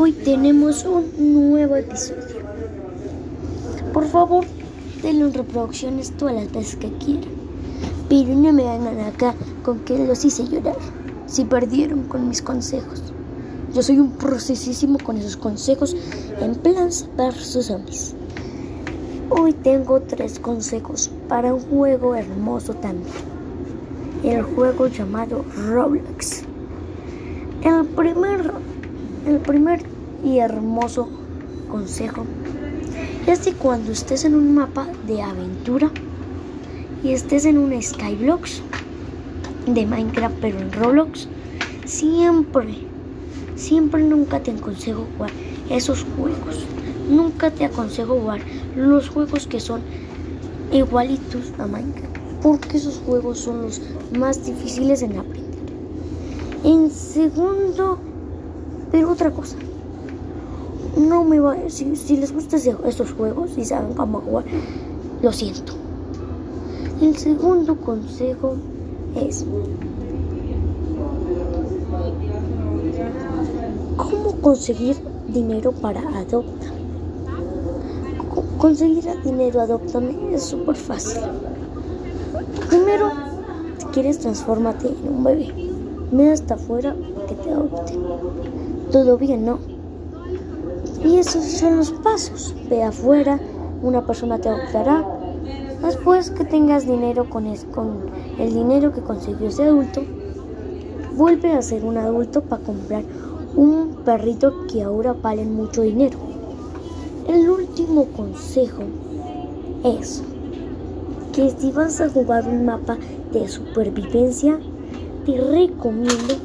Hoy tenemos un nuevo episodio. Por favor, denle reproducciones todas las veces que quieran. Pero no me vengan acá con que los hice llorar. Si perdieron con mis consejos. Yo soy un procesísimo con esos consejos en Plants vs Zombies. Hoy tengo tres consejos para un juego hermoso también. El juego llamado Roblox. El primer, el primer y hermoso consejo es que cuando estés en un mapa de aventura y estés en un Skyblocks de Minecraft pero en Roblox, siempre, siempre nunca te aconsejo jugar esos juegos. Nunca te aconsejo jugar los juegos que son igualitos a Minecraft, porque esos juegos son los más difíciles en aprender. En segundo, pero otra cosa. No me va si, si les gustan estos juegos y saben cómo jugar, lo siento. El segundo consejo es cómo conseguir dinero para Adopta. Conseguir dinero Adoptame es súper fácil. Primero, si quieres, transfórmate en un bebé. Mira hasta afuera que te adopten. Todo bien, ¿no? Y esos son los pasos. Ve afuera, una persona te adoptará. Después que tengas dinero con, con el dinero que consiguió ese adulto, vuelve a ser un adulto para comprar un perrito que ahora vale mucho dinero. El último consejo es que si vas a jugar un mapa de supervivencia, te recomiendo,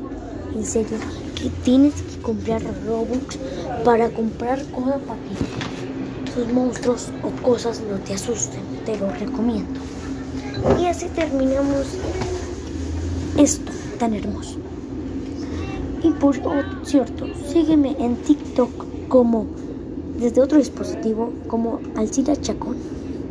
en serio, que tienes que comprar Robux para comprar cosas para que tus monstruos o cosas no te asusten. Te lo recomiendo. Y así terminamos esto tan hermoso. Y por cierto, sígueme en TikTok como desde otro dispositivo como Alcida Chacón.